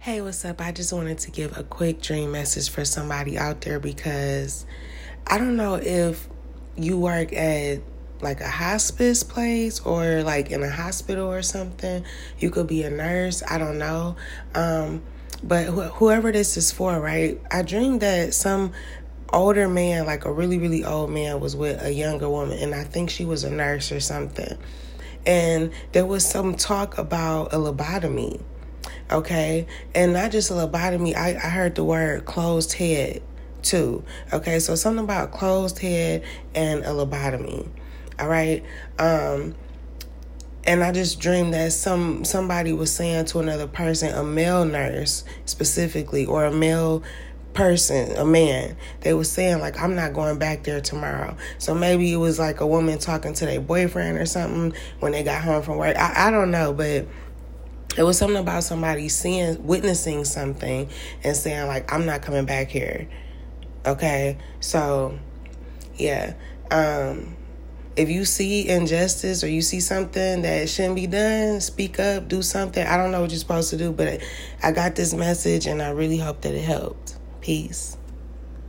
Hey, what's up? I just wanted to give a quick dream message for somebody out there because I don't know if you work at like a hospice place or like in a hospital or something. You could be a nurse. I don't know. Um, but wh- whoever this is for, right? I dreamed that some older man, like a really, really old man, was with a younger woman, and I think she was a nurse or something. And there was some talk about a lobotomy okay? And not just a lobotomy, I, I heard the word closed head too, okay? So something about closed head and a lobotomy, all right? Um, and I just dreamed that some somebody was saying to another person, a male nurse specifically, or a male person, a man, they was saying like, I'm not going back there tomorrow. So maybe it was like a woman talking to their boyfriend or something when they got home from work. I, I don't know, but it was something about somebody seeing witnessing something and saying like i'm not coming back here. Okay? So yeah. Um if you see injustice or you see something that shouldn't be done speak up do something. I don't know what you're supposed to do but i got this message and i really hope that it helped. Peace